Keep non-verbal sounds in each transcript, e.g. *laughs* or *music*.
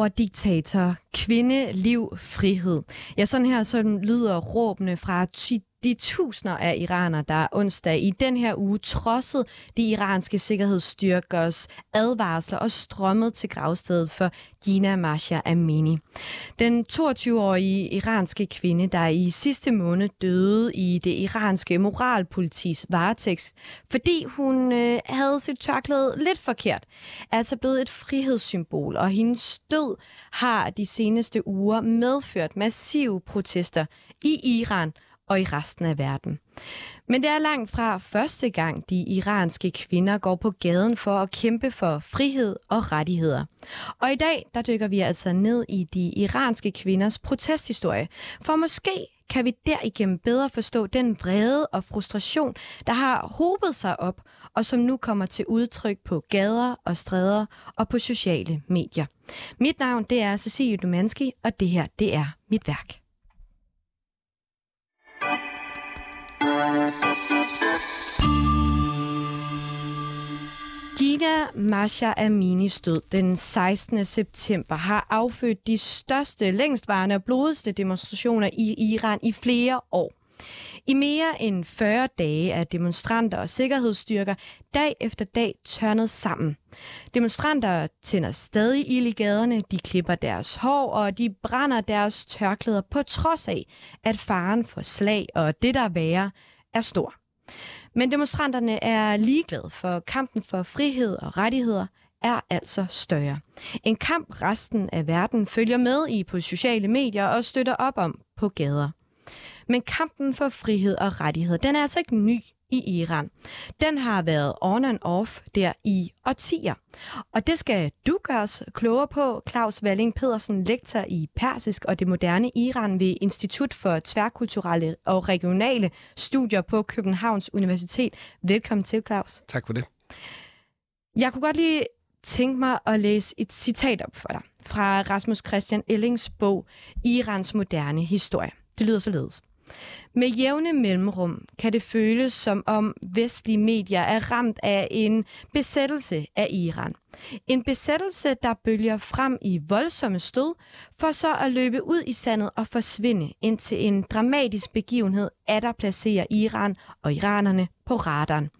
over diktator, kvinde, liv, frihed. Ja, sådan her sådan lyder råbene fra de tusinder af iranere, der onsdag i den her uge trodsede de iranske sikkerhedsstyrkers advarsler og strømmede til gravstedet for Gina Masha Amini. Den 22-årige iranske kvinde, der i sidste måned døde i det iranske moralpolitis varetægt, fordi hun øh, havde sit tørklæde lidt forkert, er altså blevet et frihedssymbol, og hendes død har de seneste uger medført massive protester i Iran og i resten af verden. Men det er langt fra første gang, de iranske kvinder går på gaden for at kæmpe for frihed og rettigheder. Og i dag, der dykker vi altså ned i de iranske kvinders protesthistorie, for måske kan vi derigennem bedre forstå den vrede og frustration, der har hobet sig op, og som nu kommer til udtryk på gader og stræder og på sociale medier. Mit navn det er Cecilie Dumanski, og det her det er mit værk. Gina Masha Aminis død den 16. september har affødt de største, længstvarende og blodigste demonstrationer i Iran i flere år. I mere end 40 dage er demonstranter og sikkerhedsstyrker dag efter dag tørnet sammen. Demonstranter tænder stadig ild i gaderne, de klipper deres hår og de brænder deres tørklæder på trods af, at faren for slag og det der er værre er stor. Men demonstranterne er ligeglade, for kampen for frihed og rettigheder er altså større. En kamp resten af verden følger med i på sociale medier og støtter op om på gader. Men kampen for frihed og rettigheder, den er altså ikke ny i Iran. Den har været on and off der i årtier. Og det skal du gøre os klogere på, Claus Walling Pedersen, lektor i persisk og det moderne Iran ved Institut for Tværkulturelle og Regionale Studier på Københavns Universitet. Velkommen til, Claus. Tak for det. Jeg kunne godt lige tænke mig at læse et citat op for dig fra Rasmus Christian Ellings bog Irans moderne historie. Det lyder således. Med jævne mellemrum kan det føles som om vestlige medier er ramt af en besættelse af Iran. En besættelse, der bølger frem i voldsomme stød, for så at løbe ud i sandet og forsvinde, indtil en dramatisk begivenhed er der placerer Iran og iranerne på radaren.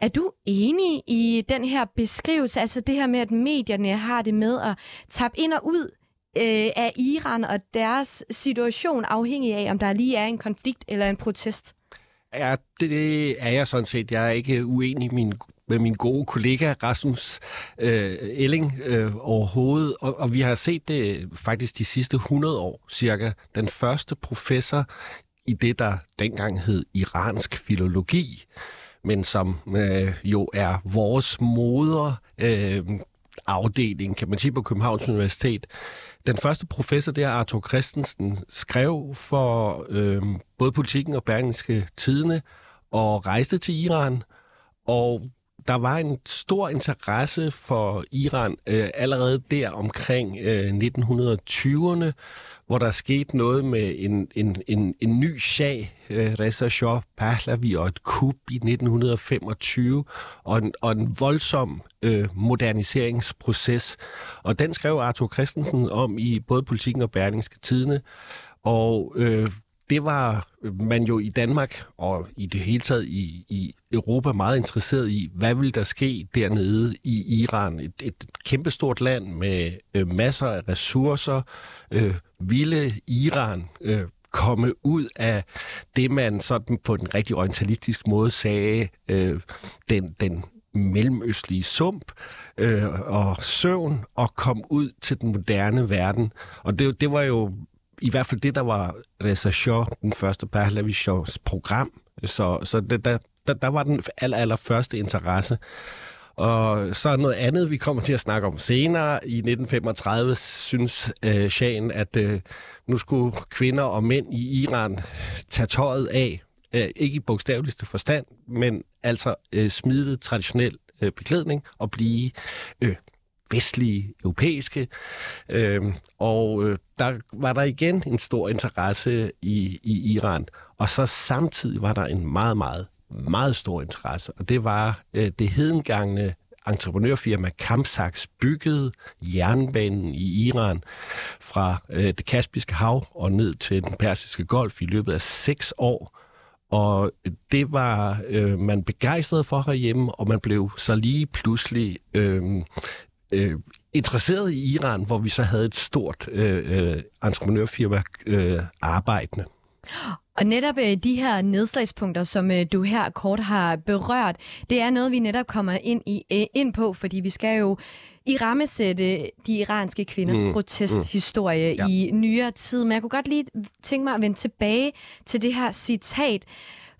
Er du enig i den her beskrivelse, altså det her med, at medierne har det med at tabe ind og ud øh, af Iran og deres situation afhængig af, om der lige er en konflikt eller en protest? Ja, det er jeg sådan set. Jeg er ikke uenig min, med min gode kollega Rasmus øh, Elling øh, overhovedet, og, og vi har set det faktisk de sidste 100 år cirka. Den første professor i det, der dengang hed iransk filologi, men som øh, jo er vores moder øh, afdeling, kan man sige, på Københavns Universitet, den første professor der, Arthur Christensen, skrev for øh, både politikken og Berlingske Tidene og rejste til Iran. Og der var en stor interesse for Iran øh, allerede der omkring øh, 1920'erne, hvor der skete noget med en, en, en, en ny sag, øh, Reza Shah Pahlavi, og et kup i 1925, og en, og en voldsom øh, moderniseringsproces. Og den skrev Arthur Christensen om i både Politikken og Berlingske Tidene, og øh, det var man jo i Danmark og i det hele taget i, i Europa meget interesseret i, hvad vil der ske dernede i Iran? Et, et kæmpestort land med øh, masser af ressourcer. Øh, ville Iran øh, komme ud af det, man sådan på den rigtig orientalistisk måde sagde, øh, den, den mellemøstlige sump øh, og søvn, og komme ud til den moderne verden. Og det, det var jo i hvert fald det, der var Reza Shah, den første Pahlavi Shahs program. Så, så det, der, der, der var den aller, aller første interesse. Og så er noget andet, vi kommer til at snakke om senere. I 1935 synes øh, Shahen, at øh, nu skulle kvinder og mænd i Iran tage tøjet af. Øh, ikke i bogstaveligste forstand, men altså øh, smide traditionel øh, beklædning og blive øh, vestlige, europæiske. Øh, og øh, der var der igen en stor interesse i, i Iran. Og så samtidig var der en meget, meget, meget stor interesse, og det var øh, det hedengangne entreprenørfirma Kamsaks byggede jernbanen i Iran fra øh, det Kaspiske Hav og ned til den persiske golf i løbet af seks år. Og det var øh, man begejstret for herhjemme, og man blev så lige pludselig øh, øh, interesseret i Iran, hvor vi så havde et stort øh, øh, entreprenørfirma øh, arbejdende. Og netop øh, de her nedslagspunkter, som øh, du her kort har berørt, det er noget, vi netop kommer ind, i, øh, ind på, fordi vi skal jo i rammesætte de iranske kvinders mm, protesthistorie mm, ja. i nyere tid. Men jeg kunne godt lige tænke mig at vende tilbage til det her citat,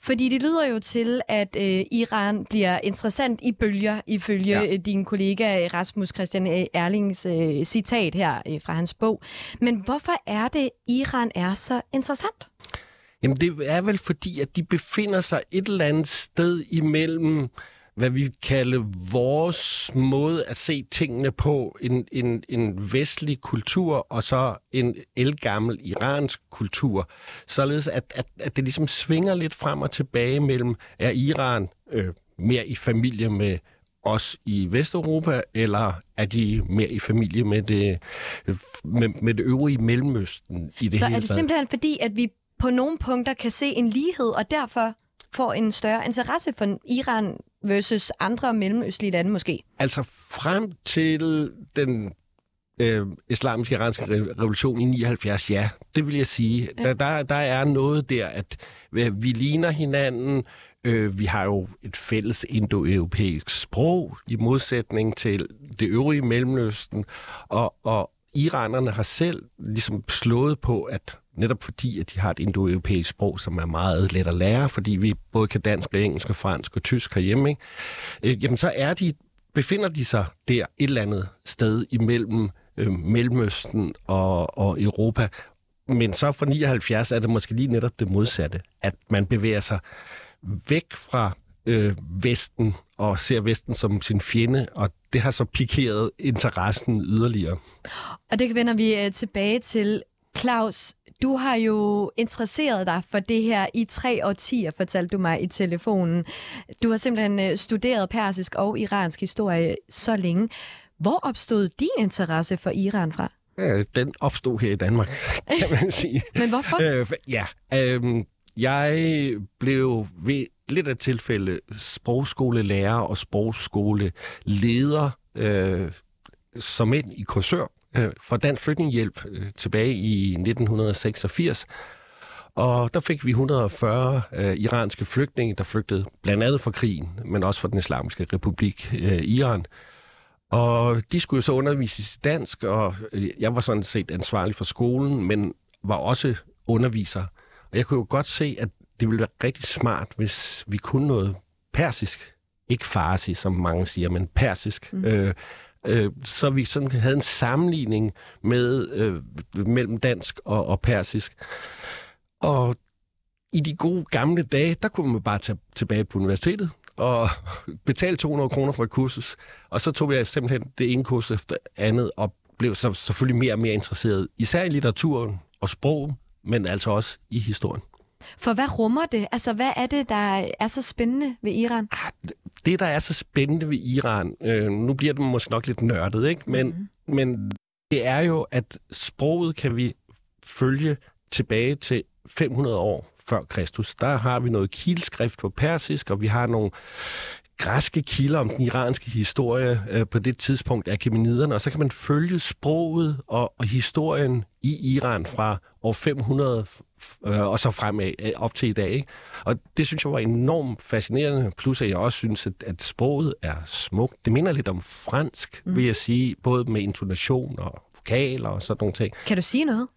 fordi det lyder jo til, at øh, Iran bliver interessant i bølger, ifølge ja. din kollega Rasmus Christian Erlings øh, citat her øh, fra hans bog. Men hvorfor er det, Iran er så interessant? Jamen det er vel fordi, at de befinder sig et eller andet sted imellem, hvad vi kalder vores måde at se tingene på, en, en, en vestlig kultur og så en elgammel iransk kultur. Således at, at, at det ligesom svinger lidt frem og tilbage mellem, er Iran øh, mere i familie med os i Vesteuropa, eller er de mere i familie med det, med, med det øvrige Mellemøsten i det Så hele er det simpelthen fordi, at vi på nogle punkter kan se en lighed, og derfor får en større interesse for Iran versus andre mellemøstlige lande måske? Altså frem til den øh, islamiske iranske revolution i 79, ja, det vil jeg sige. Ja. Der, der, der er noget der, at øh, vi ligner hinanden, øh, vi har jo et fælles indoeuropæisk sprog i modsætning til det øvrige Mellemøsten, og, og iranerne har selv ligesom slået på, at netop fordi, at de har et indoeuropæisk sprog, som er meget let at lære, fordi vi både kan dansk, og engelsk, og fransk og tysk herhjemme, ikke? Øh, jamen så er de, befinder de sig der et eller andet sted imellem øh, Mellemøsten og, og Europa. Men så for 79 er det måske lige netop det modsatte, at man bevæger sig væk fra øh, Vesten og ser Vesten som sin fjende, og det har så pikeret interessen yderligere. Og det vender vi øh, tilbage til. Claus, du har jo interesseret dig for det her i tre årtier, fortalte du mig i telefonen. Du har simpelthen øh, studeret persisk og iransk historie så længe. Hvor opstod din interesse for Iran fra? Den opstod her i Danmark, kan man *laughs* sige. Men hvorfor? Øh, ja, øh, jeg blev ved lidt af tilfælde sprogskolelærer og sprogskoleleder øh, som ind i kursør for Dansk Flygtninghjælp øh, tilbage i 1986. Og der fik vi 140 øh, iranske flygtninge, der flygtede blandt andet fra krigen, men også fra den islamiske republik øh, Iran. Og de skulle jo så undervises i dansk, og øh, jeg var sådan set ansvarlig for skolen, men var også underviser. Og jeg kunne jo godt se, at det ville være rigtig smart, hvis vi kunne noget persisk. Ikke farsi, som mange siger, men persisk. Mm. Øh, øh, så vi sådan havde en sammenligning med øh, mellem dansk og, og persisk. Og i de gode gamle dage, der kunne man bare tage tilbage på universitetet og *laughs* betale 200 kroner for et kursus. Og så tog jeg simpelthen det ene kursus efter andet, og blev så selvfølgelig mere og mere interesseret, især i litteraturen og sprog, men altså også i historien. For hvad rummer det? Altså, hvad er det, der er så spændende ved Iran? Ah, det, der er så spændende ved Iran, øh, nu bliver det måske nok lidt nørdet, ikke? Men, mm. men det er jo, at sproget kan vi følge tilbage til 500 år før Kristus. Der har vi noget kilskrift på persisk, og vi har nogle græske kilder om den iranske historie øh, på det tidspunkt, Achaemeniderne, og så kan man følge sproget og, og historien i Iran fra år 500 øh, og så fremad øh, op til i dag. Ikke? Og det synes jeg var enormt fascinerende, plus at jeg også synes, at, at sproget er smukt. Det minder lidt om fransk, mm. vil jeg sige, både med intonation og vokaler og sådan nogle ting. Kan du sige noget?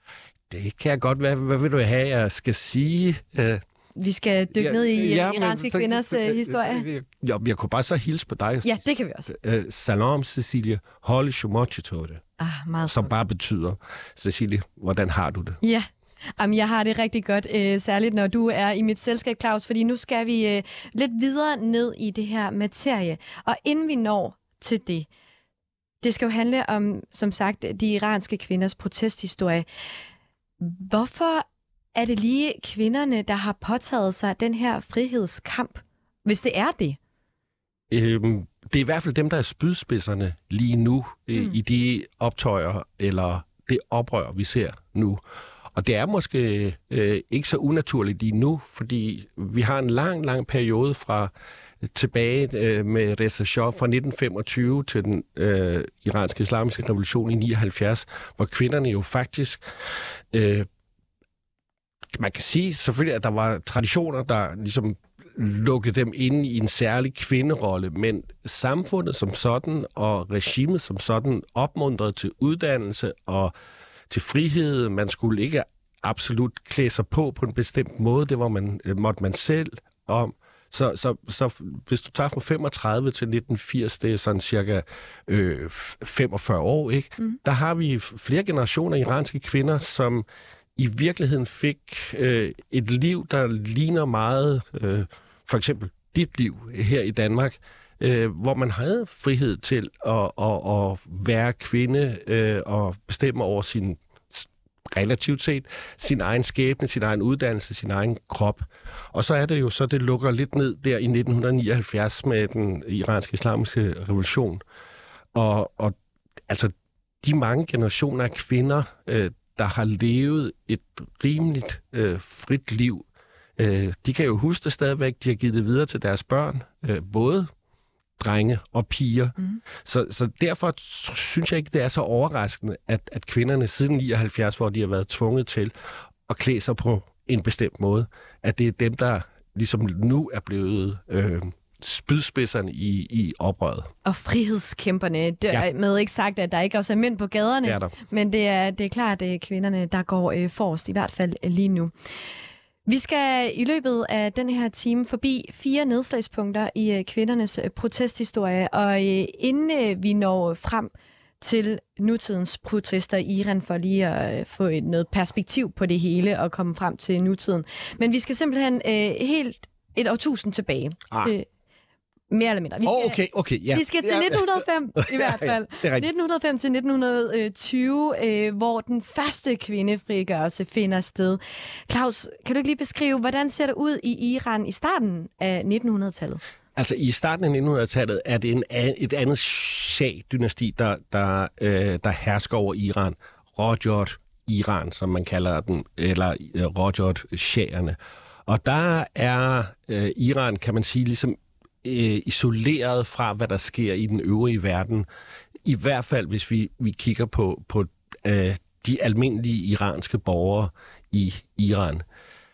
Det kan jeg godt. Hvad, hvad vil du have, jeg skal sige? Øh, vi skal dykke ja, ned i ja, iranske men, kvinders så, uh, historie. Ja, jeg kunne bare så hilse på dig. Ja, det kan vi også. Uh, salam, Cecilie. Holde shumochitore. Ah, meget Som bare betyder, Cecilie, hvordan har du det? Ja, Jamen, jeg har det rigtig godt, øh, særligt når du er i mit selskab, Claus, fordi nu skal vi øh, lidt videre ned i det her materie. Og inden vi når til det, det skal jo handle om, som sagt, de iranske kvinders protesthistorie. Hvorfor er det lige kvinderne, der har påtaget sig den her frihedskamp, hvis det er det? Øhm, det er i hvert fald dem, der er spydspidserne lige nu mm. i de optøjer eller det oprør, vi ser nu. Og det er måske øh, ikke så unaturligt lige nu, fordi vi har en lang, lang periode fra øh, tilbage øh, med Reza Shah fra 1925 til den øh, iranske islamiske revolution i 79, hvor kvinderne jo faktisk øh, man kan sige selvfølgelig, at der var traditioner, der ligesom lukkede dem ind i en særlig kvinderolle, men samfundet som sådan og regimet som sådan opmuntrede til uddannelse og til frihed. Man skulle ikke absolut klæde sig på på en bestemt måde. Det var man, øh, måtte man selv om. Så, så, så hvis du tager fra 35 til 1980, det er sådan cirka øh, 45 år, ikke? Mm. der har vi flere generationer iranske kvinder, som i virkeligheden fik øh, et liv, der ligner meget øh, for eksempel dit liv her i Danmark, øh, hvor man havde frihed til at, at, at være kvinde øh, og bestemme over sin relativt set sin egen skæbne, sin egen uddannelse, sin egen krop. Og så er det jo så, det lukker lidt ned der i 1979 med den iranske islamiske revolution. Og, og altså, de mange generationer af kvinder, øh, der har levet et rimeligt øh, frit liv, øh, de kan jo huske det stadigvæk, de har givet det videre til deres børn, øh, både drenge og piger. Mm. Så, så derfor synes jeg ikke, det er så overraskende, at, at kvinderne siden 79, hvor de har været tvunget til at klæde sig på en bestemt måde, at det er dem, der ligesom nu er blevet øh, spydspidserne i, i oprøret. Og frihedskæmperne. Det ja. med ikke sagt, at der ikke også er mænd på gaderne, det er der. men det er, det er klart, at det er kvinderne, der går øh, forrest, i hvert fald lige nu. Vi skal i løbet af den her time forbi fire nedslagspunkter i øh, kvindernes øh, protesthistorie, og øh, inden vi når frem til nutidens protester i Iran, for lige at få et, noget perspektiv på det hele og komme frem til nutiden. Men vi skal simpelthen øh, helt et årtusind tilbage ah. til mere eller mindre. Vi skal, oh, okay, okay, ja. Vi skal til 1905 *laughs* i hvert fald. ja, ja, 1905 til 1920, øh, hvor den første kvindefrigørelse finder sted. Claus, kan du ikke lige beskrive, hvordan ser det ud i Iran i starten af 1900-tallet? Altså i starten af 1900-tallet er det en, et andet Shah-dynasti, der, der, øh, der hersker over Iran. Rojot Iran, som man kalder den, eller øh, Rojot shaherne Og der er øh, Iran, kan man sige, ligesom øh, isoleret fra, hvad der sker i den øvrige verden. I hvert fald, hvis vi, vi kigger på, på øh, de almindelige iranske borgere i Iran.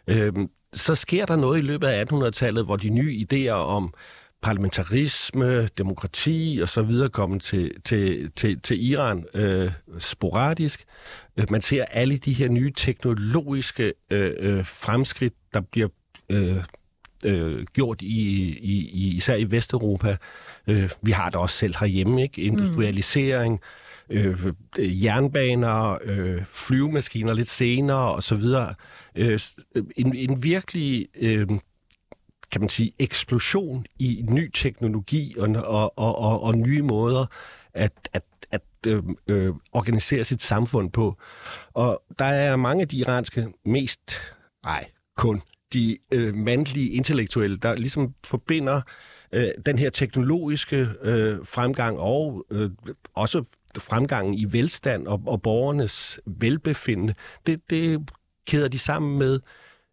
Øh, så sker der noget i løbet af 1800-tallet, hvor de nye idéer om parlamentarisme, demokrati og så videre kommer til, til, til, til Iran øh, sporadisk. Øh, man ser alle de her nye teknologiske øh, øh, fremskridt, der bliver øh, øh, gjort i, i, i, især i Vesteuropa. Øh, vi har det også selv herhjemme, ikke? Industrialisering, øh, jernbaner, øh, flyvemaskiner lidt senere osv. Øh, øh, en, en virkelig... Øh, kan man sige, eksplosion i ny teknologi og, og, og, og, og nye måder at, at, at øh, øh, organisere sit samfund på. Og der er mange af de iranske mest, nej, kun de øh, mandlige intellektuelle, der ligesom forbinder øh, den her teknologiske øh, fremgang og øh, også fremgangen i velstand og, og borgernes velbefindende, det, det kæder de sammen med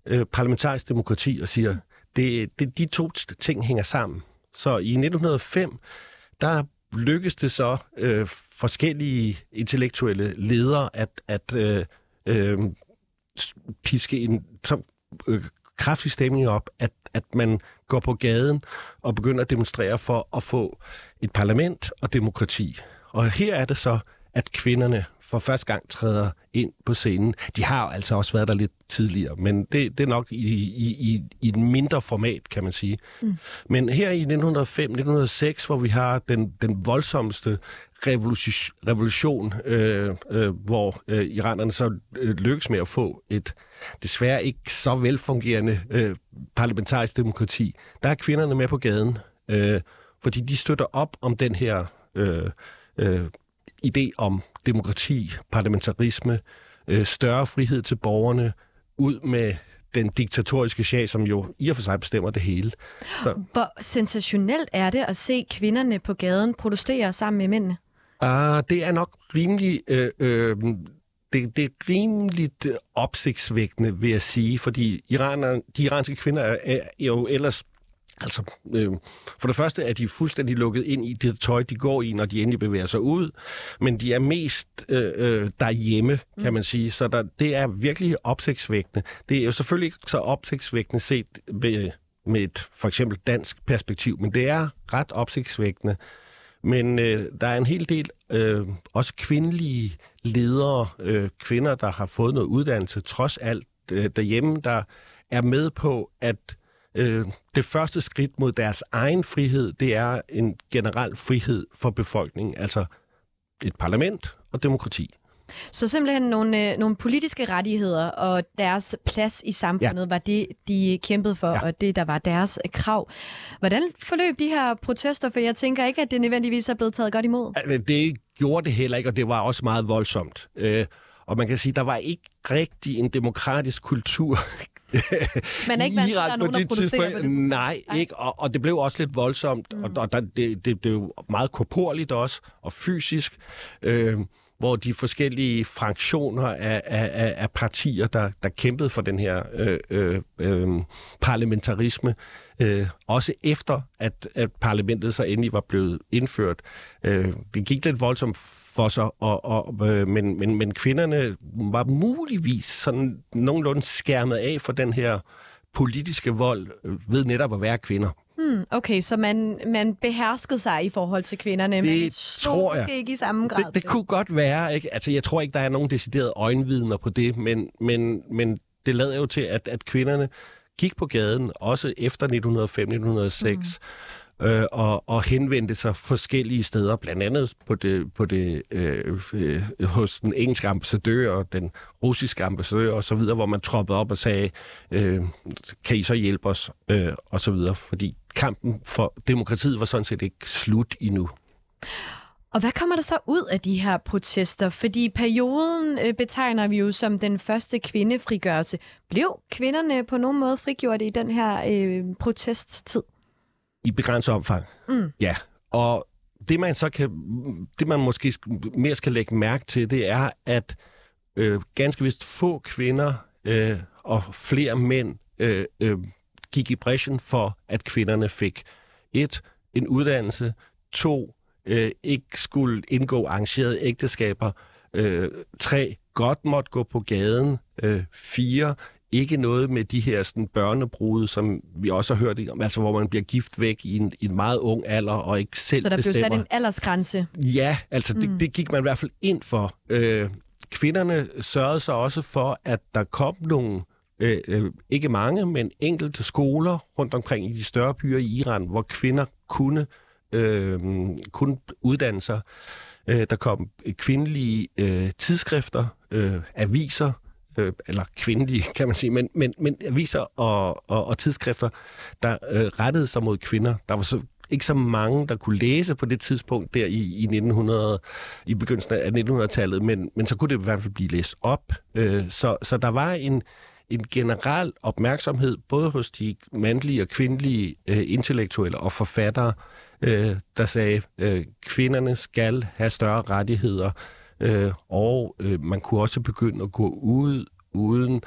øh, parlamentarisk demokrati og siger, det, det, de to ting hænger sammen. Så i 1905, der lykkedes det så øh, forskellige intellektuelle ledere at, at øh, øh, piske en, som, øh, kraftig stemning op, at, at man går på gaden og begynder at demonstrere for at få et parlament og demokrati. Og her er det så, at kvinderne for første gang træder ind på scenen. De har altså også været der lidt tidligere, men det, det er nok i, i, i, i et mindre format, kan man sige. Mm. Men her i 1905-1906, hvor vi har den, den voldsomste revolution, revolution øh, øh, hvor øh, iranerne så øh, lykkes med at få et desværre ikke så velfungerende øh, parlamentarisk demokrati, der er kvinderne med på gaden, øh, fordi de støtter op om den her øh, øh, idé om demokrati, parlamentarisme, øh, større frihed til borgerne, ud med den diktatoriske sjæl, som jo i og for sig bestemmer det hele. Så. Hvor sensationelt er det at se kvinderne på gaden protestere sammen med mændene? Uh, det er nok rimelig... Øh, øh, det, det er rimeligt opsigtsvækkende, vil jeg sige, fordi iraner, de iranske kvinder er, er jo ellers Altså, øh, for det første er de fuldstændig lukket ind i det tøj, de går i, når de endelig bevæger sig ud, men de er mest øh, øh, derhjemme, kan mm. man sige, så der, det er virkelig opsigtsvækkende. Det er jo selvfølgelig ikke så opsigtsvækkende set med, med et for eksempel dansk perspektiv, men det er ret opsigtsvækkende. Men øh, der er en hel del øh, også kvindelige ledere, øh, kvinder, der har fået noget uddannelse, trods alt øh, derhjemme, der er med på, at øh, det første skridt mod deres egen frihed, det er en generel frihed for befolkningen, altså et parlament og demokrati. Så simpelthen nogle, øh, nogle politiske rettigheder og deres plads i samfundet ja. var det, de kæmpede for, ja. og det, der var deres krav. Hvordan forløb de her protester? For jeg tænker ikke, at det nødvendigvis er blevet taget godt imod. Det gjorde det heller ikke, og det var også meget voldsomt. Øh, og man kan sige, der var ikke rigtig en demokratisk kultur *laughs* Man er ikke vant til, at der er nogen, der protesterer på det Nej, Nej. ikke. Og, og det blev også lidt voldsomt, mm. og, og der, det, det blev meget korporligt også, og fysisk. Øh, hvor de forskellige fraktioner af, af, af partier, der, der kæmpede for den her øh, øh, øh, parlamentarisme, øh, også efter at, at parlamentet så endelig var blevet indført. Øh, det gik lidt voldsomt for sig, og, og, øh, men, men, men kvinderne var muligvis sådan nogenlunde skærmet af for den her politiske vold ved netop at være kvinder. Hmm, okay, så man, man beherskede sig i forhold til kvinderne, det men tror jeg. ikke i samme grad. Det, det kunne godt være. Ikke? Altså, jeg tror ikke, der er nogen deciderede øjenvidner på det, men, men, men det lader jo til, at, at kvinderne gik på gaden, også efter 1905-1906, mm øh, og, og henvendte sig forskellige steder, blandt andet på det, på det, øh, øh, hos den engelske ambassadør og den russiske ambassadør og så videre, hvor man troppede op og sagde, øh, kan I så hjælpe os, øh, og så videre, fordi kampen for demokratiet var sådan set ikke slut endnu. Og hvad kommer der så ud af de her protester? Fordi perioden øh, betegner vi jo som den første kvindefrigørelse. Blev kvinderne på nogen måde frigjort i den her øh, protesttid? I begrænset omfang, mm. ja. Og det man så kan, det man måske mere skal lægge mærke til, det er, at øh, ganske vist få kvinder øh, og flere mænd øh, øh, gik i bræschen for, at kvinderne fik et, en uddannelse, to, øh, ikke skulle indgå arrangerede ægteskaber, øh, tre, godt måtte gå på gaden, øh, fire, ikke noget med de her sådan, børnebrude, som vi også har hørt om, altså hvor man bliver gift væk i en, i en meget ung alder og ikke selv Så der bestemmer. blev sat en aldersgrænse? Ja, altså mm. det, det gik man i hvert fald ind for. Øh, kvinderne sørgede så også for, at der kom nogle, Øh, øh, ikke mange, men enkelte skoler rundt omkring i de større byer i Iran, hvor kvinder kunne, øh, kunne uddanne sig. Øh, der kom kvindelige øh, tidsskrifter, øh, aviser, øh, eller kvindelige, kan man sige, men, men, men aviser og, og, og tidsskrifter, der øh, rettede sig mod kvinder. Der var så ikke så mange, der kunne læse på det tidspunkt der i, i 1900, i begyndelsen af 1900-tallet, men, men så kunne det i hvert fald blive læst op. Øh, så, så der var en, en generel opmærksomhed, både hos de mandlige og kvindelige øh, intellektuelle og forfattere, øh, der sagde, øh, kvinderne skal have større rettigheder, øh, og øh, man kunne også begynde at gå ud uden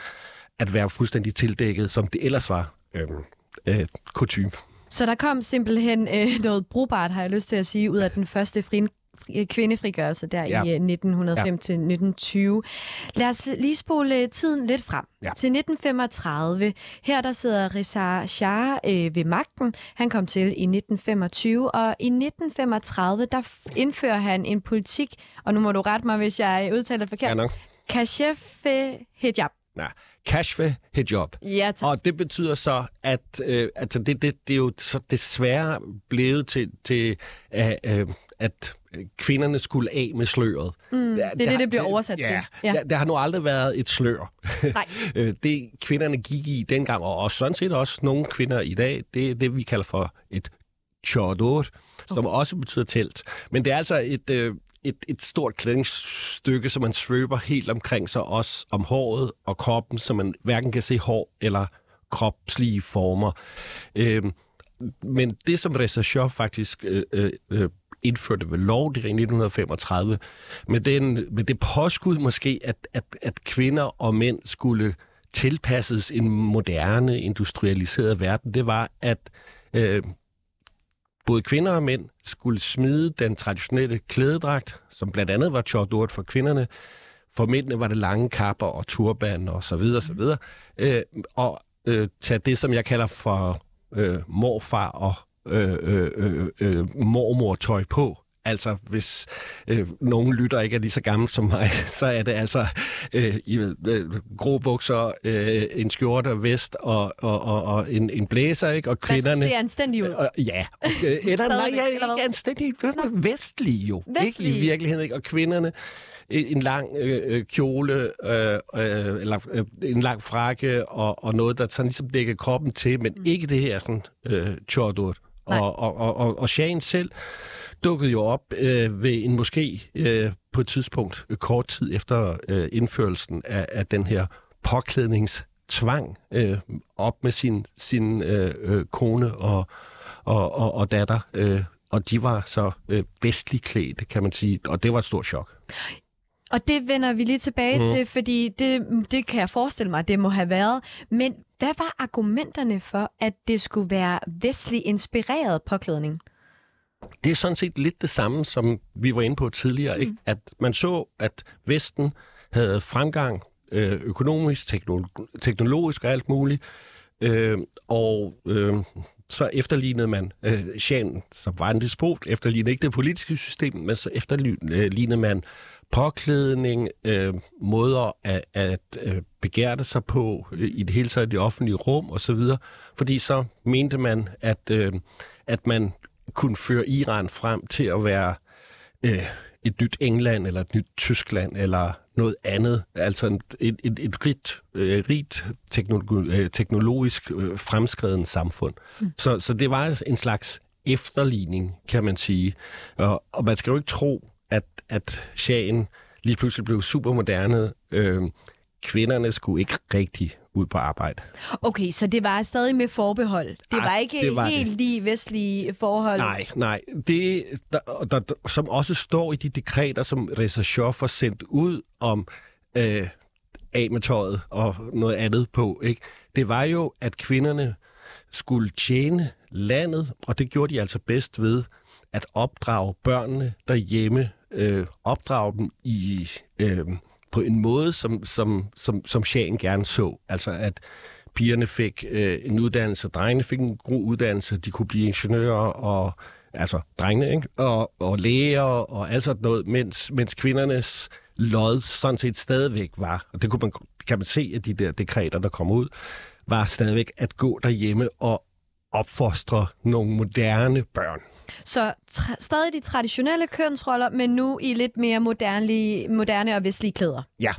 at være fuldstændig tildækket, som det ellers var øh, øh, kutume. Så der kom simpelthen øh, noget brugbart, har jeg lyst til at sige, ud af den første fri kvindefrigørelse der ja. i 1905 ja. til 1920. Lad os lige spole tiden lidt frem ja. til 1935. Her der sidder Reza Shah øh, ved magten. Han kom til i 1925, og i 1935 der indfører han en politik, og nu må du rette mig, hvis jeg udtaler forkert. Ja, nok. Kashef hijab. Ja, kashfe hijab. Ja, tak. Og det betyder så, at øh, altså det, det, det er jo så desværre blevet til, til øh, øh, at kvinderne skulle af med sløret. Mm, det er det, det bliver oversat ja, til. Ja. Der, der har nu aldrig været et slør. *laughs* Nej. Øh, det kvinderne gik i dengang, og også sådan set også nogle kvinder i dag, det er det, vi kalder for et chador, som okay. også betyder telt. Men det er altså et, øh, et, et stort klædningsstykke, som man svøber helt omkring sig, også om håret og kroppen, så man hverken kan se hår eller kropslige former. Øh, men det, som Reza faktisk øh, øh, øh indførte ved lov, det i 1935, med, den, med det påskud måske, at, at, at kvinder og mænd skulle tilpasses en moderne, industrialiseret verden, det var, at øh, både kvinder og mænd skulle smide den traditionelle klædedragt, som blandt andet var chordort for kvinderne. For mændene var det lange kapper og turban og så videre, så videre. Øh, og øh, tage det, som jeg kalder for øh, morfar og øh, øh, øh, øh mormor-tøj på. Altså, hvis øh, nogen lytter ikke er lige så gammel som mig, *laughs* så er det altså øh, i, øh, grå bukser, øh, en skjorte og vest og, og, og, og en, en blæser, ikke? Og kvinderne... Der anstændig ud. Øh, ja. *laughs* Øh, eller nej, ja, ikke anstændig. Vestlig jo. Vestlig. Ikke i virkeligheden, ikke? Og kvinderne en lang øh, øh, kjole, øh, øh, eller øh, en lang frakke, og, og noget, der sådan ligesom dækker kroppen til, men mm. ikke det her sådan øh, chordurt. Og, og, og, og, og Shane selv dukkede jo op øh, ved en moské øh, på et tidspunkt, øh, kort tid efter øh, indførelsen af, af den her påklædningstvang, øh, op med sin, sin øh, øh, kone og, og, og, og datter. Øh, og de var så øh, vestlig klædt, kan man sige, og det var et stort chok. Og det vender vi lige tilbage mm. til, fordi det, det kan jeg forestille mig, det må have været. Men hvad var argumenterne for, at det skulle være vestlig inspireret påklædning? Det er sådan set lidt det samme, som vi var inde på tidligere. Mm. Ikke? At man så, at Vesten havde fremgang øh, økonomisk, teknologisk og alt muligt. Øh, og øh, så efterlignede man øh, Shan, som var en despot, efterlignede ikke det politiske system, men så efterlignede man påklædning, øh, måder at, at øh, begære sig på øh, i det hele taget det offentlige rum osv., fordi så mente man, at, øh, at man kunne føre Iran frem til at være øh, et nyt England eller et nyt Tyskland eller noget andet, altså et, et, et rigt, øh, rigt teknologi, øh, teknologisk øh, fremskreden samfund. Mm. Så, så det var en slags efterligning, kan man sige. Og, og man skal jo ikke tro, at, at shagen lige pludselig blev super moderne. Øh, kvinderne skulle ikke rigtig ud på arbejde. Okay, så det var stadig med forbehold. Det Ej, var ikke det var helt det. lige vestlige forhold? Nej, nej. Det, der, der, der, som også står i de dekreter, som Reza Shah får sendt ud om øh, af med tøjet og noget andet på, ikke? det var jo, at kvinderne skulle tjene landet, og det gjorde de altså bedst ved at opdrage børnene derhjemme, øh, opdrage dem i... Øh, på en måde, som, som, som, som Shagen gerne så. Altså at pigerne fik øh, en uddannelse, drengene fik en god uddannelse, de kunne blive ingeniører og altså drengene, ikke? Og, og læger og alt sådan noget, mens, mens kvindernes lod sådan set stadigvæk var, og det kunne man, kan man se af de der dekreter, der kom ud, var stadigvæk at gå derhjemme og opfostre nogle moderne børn. Så tra- stadig de traditionelle kønsroller, men nu i lidt mere moderne, moderne og vestlige klæder. Ja.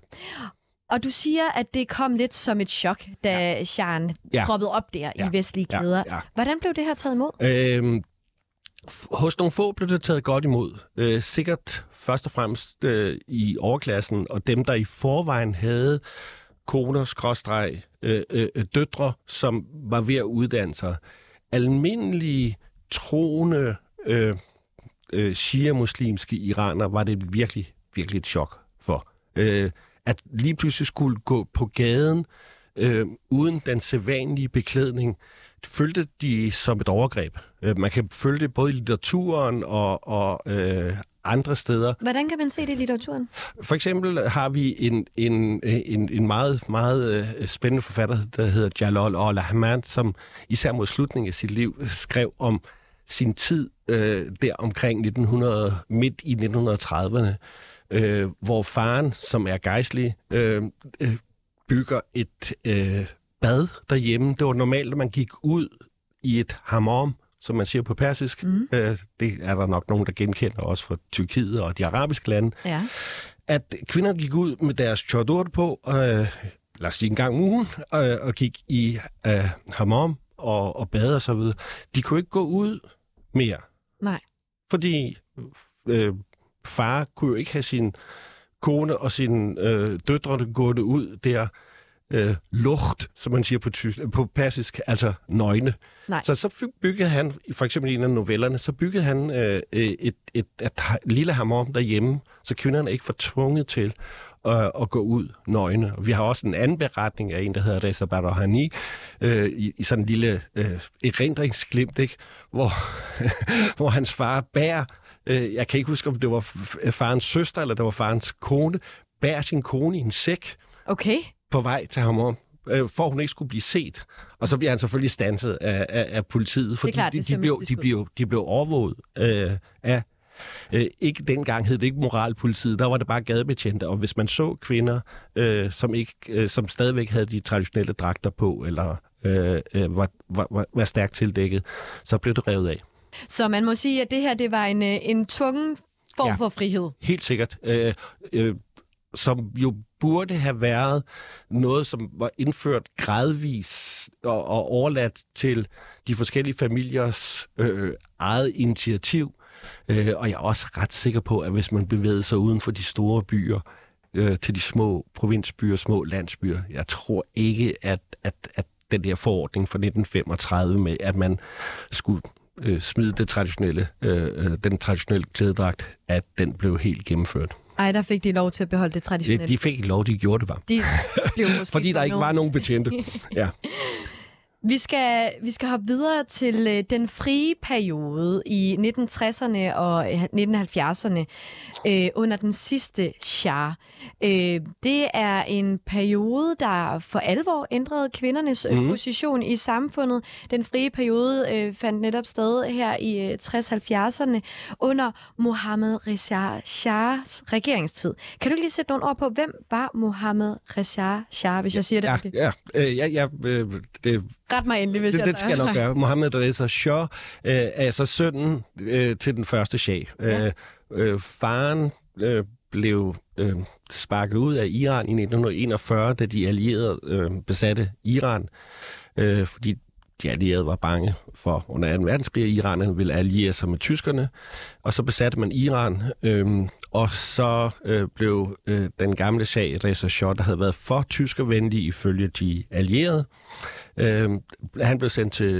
Og du siger, at det kom lidt som et chok, da. Jean ja. troppede op der ja. i vestlige klæder. Ja. Ja. Hvordan blev det her taget imod? Øhm, hos nogle få blev det taget godt imod. Øh, sikkert først og fremmest øh, i overklassen, og dem, der i forvejen havde koner, skråstreg, øh, øh, døtre, som var ved at uddanne sig. Almindelige troende øh, øh, shia-muslimske iraner var det virkelig, virkelig et chok for. Øh, at lige pludselig skulle gå på gaden øh, uden den sædvanlige beklædning, følte de som et overgreb. Øh, man kan følge det både i litteraturen og, og øh, andre steder. Hvordan kan man se det i litteraturen? For eksempel har vi en, en, en, en meget, meget øh, spændende forfatter, der hedder Jalal al-Ahmad, som især mod slutningen af sit liv skrev om sin tid øh, der omkring 1900, midt i 1930'erne, øh, hvor faren, som er gejstlig, øh, øh, bygger et øh, bad derhjemme. Det var normalt, at man gik ud i et hammam, som man siger på persisk. Mm. Øh, det er der nok nogen, der genkender også fra Tyrkiet og de arabiske lande. Ja. At kvinder gik ud med deres chador på, øh, lad os sige en gang om ugen, øh, og gik i øh, hammam og, og bade og så videre. De kunne ikke gå ud mere. Nej. Fordi øh, far kunne jo ikke have sin kone og sine øh, døtre gående ud der øh, lugt, som man siger på, tysk, på persisk, altså nøgne. Nej. Så så byggede han, for eksempel i en af novellerne, så byggede han øh, et, et, et, et lille hammer derhjemme, så kvinderne ikke var tvunget til at, at gå ud nøgne. Vi har også en anden beretning af en, der hedder Reza Barohani, øh, i, i sådan en lille øh, erindringsglimt, ikke? Hvor, *laughs* hvor hans far bærer, øh, jeg kan ikke huske, om det var farens søster, eller det var farens kone, bærer sin kone i en sæk Okay. på vej til ham om øh, for hun ikke skulle blive set. Og så bliver han selvfølgelig stanset af, af, af politiet, fordi klart, de, de, blev, de, blev, de blev overvåget øh, af Øh, ikke dengang hed det ikke moralpolitiet, der var det bare gadebetjente, og hvis man så kvinder, øh, som, ikke, øh, som stadigvæk havde de traditionelle dragter på, eller øh, øh, var, var, var, stærkt tildækket, så blev det revet af. Så man må sige, at det her det var en, øh, en tvungen form Ja. for frihed. Helt sikkert. Øh, øh, som jo burde have været noget, som var indført gradvis og, og overladt til de forskellige familiers øh, eget initiativ. Øh, og jeg er også ret sikker på, at hvis man bevægede sig uden for de store byer, øh, til de små provinsbyer, små landsbyer, jeg tror ikke, at, at, at den der forordning fra 1935 med, at man skulle øh, smide det traditionelle, øh, øh, den traditionelle klædedragt, at den blev helt gennemført. Ej, der fik de lov til at beholde det De, traditionelle. de fik ikke lov, de gjorde det bare. de blev måske *laughs* Fordi der ikke var nogen betjente. *laughs* Ja. Vi skal, vi skal hoppe videre til øh, den frie periode i 1960'erne og øh, 1970'erne øh, under den sidste Shah. Øh, det er en periode, der for alvor ændrede kvindernes mm. position i samfundet. Den frie periode øh, fandt netop sted her i øh, 60-70'erne under Mohammed Reza Shahs regeringstid. Kan du lige sætte nogle ord på, hvem var Mohammed Reza Shah, hvis jeg siger det Ja, ja, øh, ja, ja øh, det, Ret mig endelig, hvis det, jeg det skal jeg nok gøre. Mohammed Reza Shah øh, er så sønnen øh, til den første shah. Ja. Øh, øh, faren øh, blev øh, sparket ud af Iran i 1941, da de allierede øh, besatte Iran, øh, fordi de allierede var bange for under 2. verdenskrig, at Iranerne ville alliere sig med tyskerne, og så besatte man Iran, øh, og så øh, blev øh, den gamle sag Reza Shah, der havde været for tyskervenlig ifølge de allierede, øh, han blev sendt til,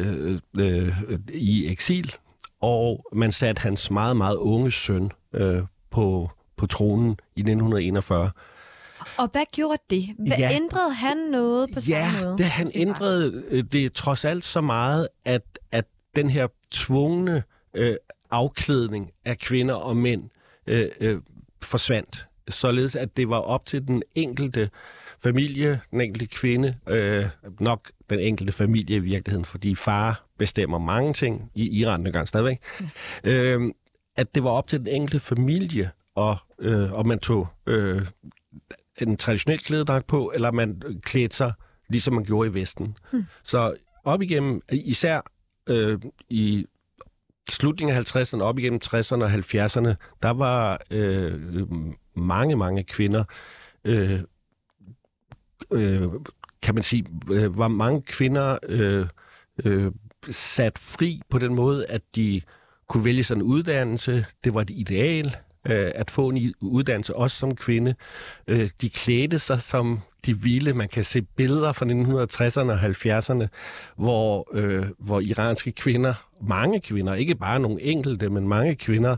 øh, øh, i eksil, og man satte hans meget, meget unge søn øh, på, på tronen i 1941. Og hvad gjorde det? Hvad Ja. ændrede han noget på Ja, samme måde? det, han ændrede øh, det trods alt så meget, at, at den her tvungne øh, afklædning af kvinder og mænd øh, øh, forsvandt. Således at det var op til den enkelte familie, den enkelte kvinde, øh, nok den enkelte familie i virkeligheden, fordi far bestemmer mange ting i Iran dengang stadigvæk, øh, at det var op til den enkelte familie, og, øh, om man tog øh, en traditionel klædedragt på, eller man klædte sig, ligesom man gjorde i Vesten. Hmm. Så op igennem, især øh, i slutningen af 50'erne, op igennem 60'erne og 70'erne, der var øh, mange, mange kvinder, øh, øh, kan man sige, øh, var mange kvinder øh, øh, sat fri på den måde, at de kunne vælge sådan en uddannelse. Det var et ideal øh, at få en uddannelse, også som kvinde. Øh, de klædte sig som de ville. Man kan se billeder fra 1960'erne og 70'erne, hvor, øh, hvor iranske kvinder, mange kvinder, ikke bare nogle enkelte, men mange kvinder,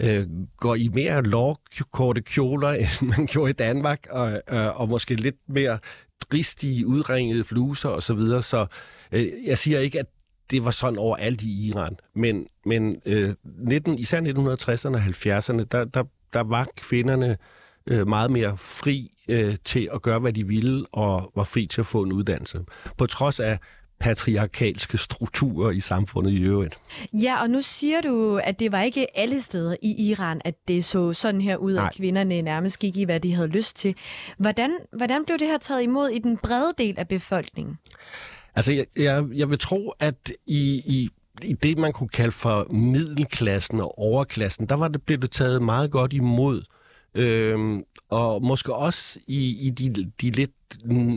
øh, går i mere lovkorte kjoler, *laughs* end man gjorde i Danmark, og, øh, og måske lidt mere dristige, udringede bluser osv. Så, videre. så øh, jeg siger ikke, at det var sådan overalt i Iran, men, men øh, 19, især 1960'erne og 70'erne, der, der, der var kvinderne øh, meget mere fri øh, til at gøre, hvad de ville, og var fri til at få en uddannelse. På trods af patriarkalske strukturer i samfundet i øvrigt. Ja, og nu siger du, at det var ikke alle steder i Iran, at det så sådan her ud, Nej. at kvinderne nærmest gik i, hvad de havde lyst til. Hvordan, hvordan blev det her taget imod i den brede del af befolkningen? Altså, jeg, jeg, jeg vil tro, at i, i, i det, man kunne kalde for middelklassen og overklassen, der var det, blev det taget meget godt imod. Øhm, og måske også i, i de, de lidt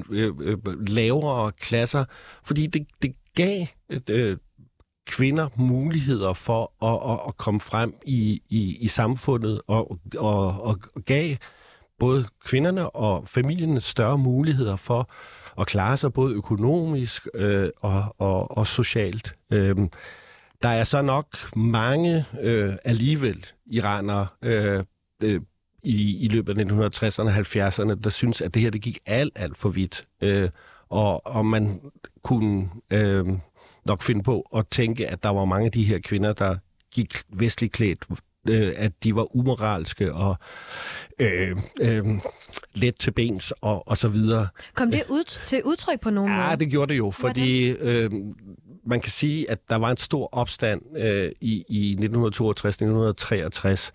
øh, øh, lavere klasser, fordi det, det gav øh, kvinder muligheder for at, at, at komme frem i, i, i samfundet og, og, og gav både kvinderne og familien større muligheder for at klare sig både økonomisk øh, og, og, og socialt. Øh, der er så nok mange øh, alligevel iranere øh, øh, i, i løbet af 1960'erne og 70'erne, der synes, at det her det gik alt, alt for vidt. Øh, og, og man kunne øh, nok finde på at tænke, at der var mange af de her kvinder, der gik vestligt klædt, øh, at de var umoralske og øh, øh, let til bens og, og så videre. Kom det ud til udtryk på nogen måde? Ja, det gjorde det jo, fordi øh, man kan sige, at der var en stor opstand øh, i, i 1962-1963,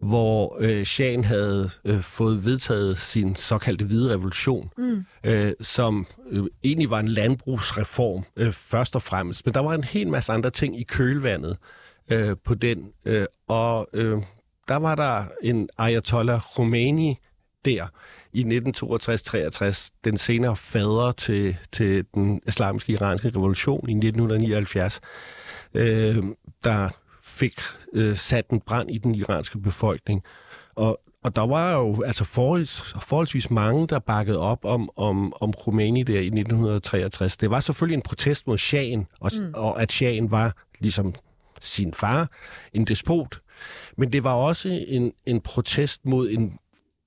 hvor øh, Shahen havde øh, fået vedtaget sin såkaldte hvide revolution, mm. øh, som øh, egentlig var en landbrugsreform øh, først og fremmest. Men der var en hel masse andre ting i kølvandet øh, på den. Øh, og øh, der var der en Ayatollah Khomeini der i 1962-63, den senere fader til, til den islamiske iranske revolution i 1979, øh, der fik øh, sat en brand i den iranske befolkning. Og, og der var jo altså forholds, forholdsvis mange, der bakkede op om, om, om Khomeini der i 1963. Det var selvfølgelig en protest mod Shahen, og, mm. og at Shahen var ligesom sin far, en despot. Men det var også en, en protest mod en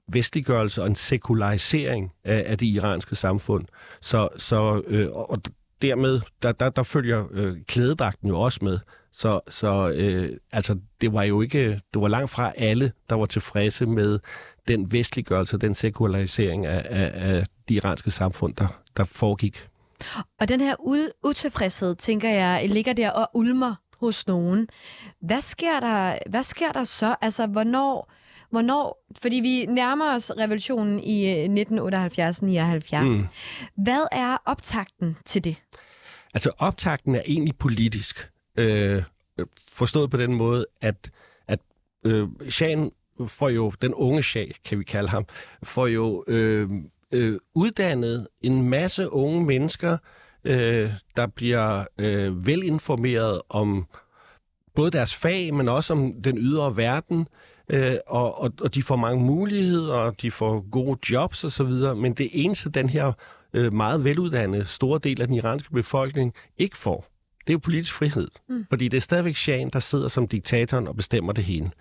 vestliggørelse og en sekularisering af, af det iranske samfund. Så, så øh, og dermed, der, der, der følger øh, klædedragten jo også med. Så, så øh, altså, det var jo ikke, det var langt fra alle, der var tilfredse med den vestliggørelse, den sekularisering af, af, af de iranske samfund, der, der foregik. Og den her utilfredshed, tænker jeg, ligger der og ulmer hos nogen. Hvad sker der, hvad sker der så? Altså, hvornår, hvornår, fordi vi nærmer os revolutionen i 1978-79. Øh, mm. Hvad er optakten til det? Altså, optakten er egentlig politisk. Øh, forstået på den måde, at, at øh, Shan får jo, den unge Shah, kan vi kalde ham, får jo øh, øh, uddannet en masse unge mennesker, øh, der bliver øh, velinformeret om både deres fag, men også om den ydre verden, øh, og, og, og de får mange muligheder, og de får gode jobs osv., men det eneste, den her øh, meget veluddannede store del af den iranske befolkning ikke får, det er jo politisk frihed. Mm. Fordi det er stadigvæk Shahen, der sidder som diktatoren og bestemmer det hele.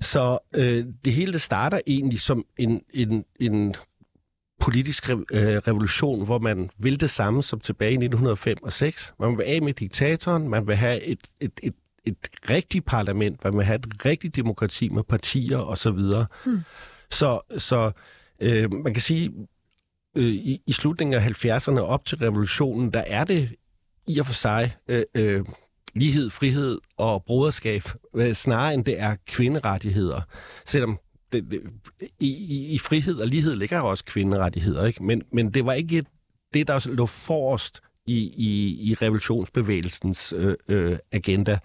Så øh, det hele det starter egentlig som en, en, en politisk re, øh, revolution, hvor man vil det samme som tilbage i 1905 og 6. Man vil af med diktatoren, man vil have et, et, et, et rigtigt parlament, man vil have et rigtigt demokrati med partier osv. Så, mm. så, så øh, man kan sige, øh, i, i slutningen af 70'erne op til revolutionen, der er det i og for sig øh, øh, lighed, frihed og broderskab, øh, snarere end det er kvinderettigheder. Selvom det, det, i, i frihed og lighed ligger også kvinderettigheder, ikke? Men, men det var ikke det, der lå forrest i, i, i revolutionsbevægelsens øh, øh, agenda.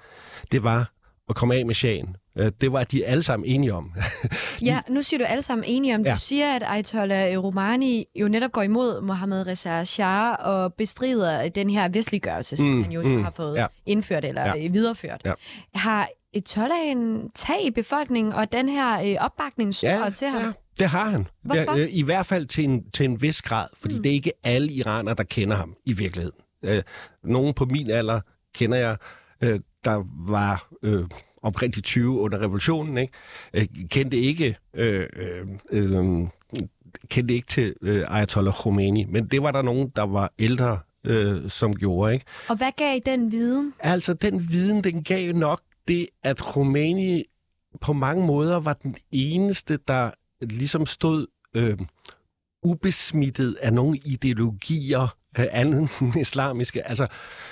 Det var at komme af med shagen. Øh, det var de alle sammen enige om. *laughs* ja, nu siger du alle sammen enige om. Ja. Du siger, at Ayatollah Romani jo netop går imod Mohammed Reza Shah og bestrider den her vestliggørelse, som mm, han jo mm, har fået ja. indført eller ja. videreført. Ja. Har Ayatollah en tag i befolkningen, og den her øh, opbakning ja, til ham? Ja. Det har han. Hvorfor? Ja, øh, I hvert fald til en, til en vis grad, fordi mm. det er ikke alle iranere, der kender ham i virkeligheden. Øh, nogen på min alder kender jeg, øh, der var øh, omkring de 20 under revolutionen, ikke? Øh, kendte ikke øh, øh, øh, kendte ikke til øh, Ayatollah Khomeini, men det var der nogen, der var ældre, øh, som gjorde. Ikke? Og hvad gav den viden? Altså, den viden, den gav nok det, at Khomeini på mange måder var den eneste, der ligesom stod øh, ubesmittet af nogle ideologier, øh, andet end islamiske. Altså,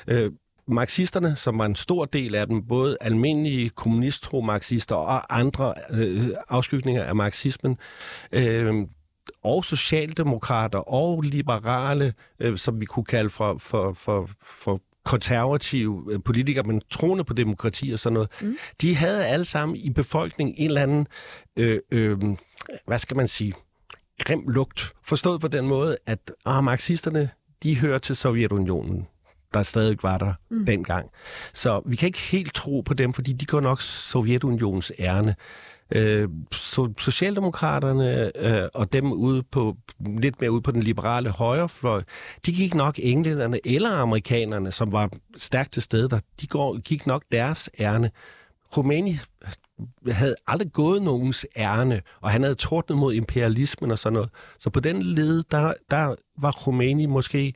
øh, marxisterne, som var en stor del af dem, både almindelige kommunisttro-marxister og andre øh, afskygninger af marxismen, øh, og socialdemokrater og liberale, øh, som vi kunne kalde for, for, for, for konservative øh, politikere, men troende på demokrati og sådan noget, mm. de havde alle sammen i befolkningen en eller anden, øh, øh, hvad skal man sige, grim lugt. Forstået på den måde, at ah, marxisterne, de hører til Sovjetunionen der stadig var der mm. dengang. Så vi kan ikke helt tro på dem, fordi de går nok Sovjetunionens ærne. Øh, so, Socialdemokraterne øh, og dem ude på, lidt mere ude på den liberale højrefløj, de gik nok englænderne eller amerikanerne, som var stærkt til stede der, de går, gik nok deres ærne. Rumæni havde aldrig gået nogens ærne, og han havde tordnet mod imperialismen og sådan noget. Så på den led, der, der var Rumæni måske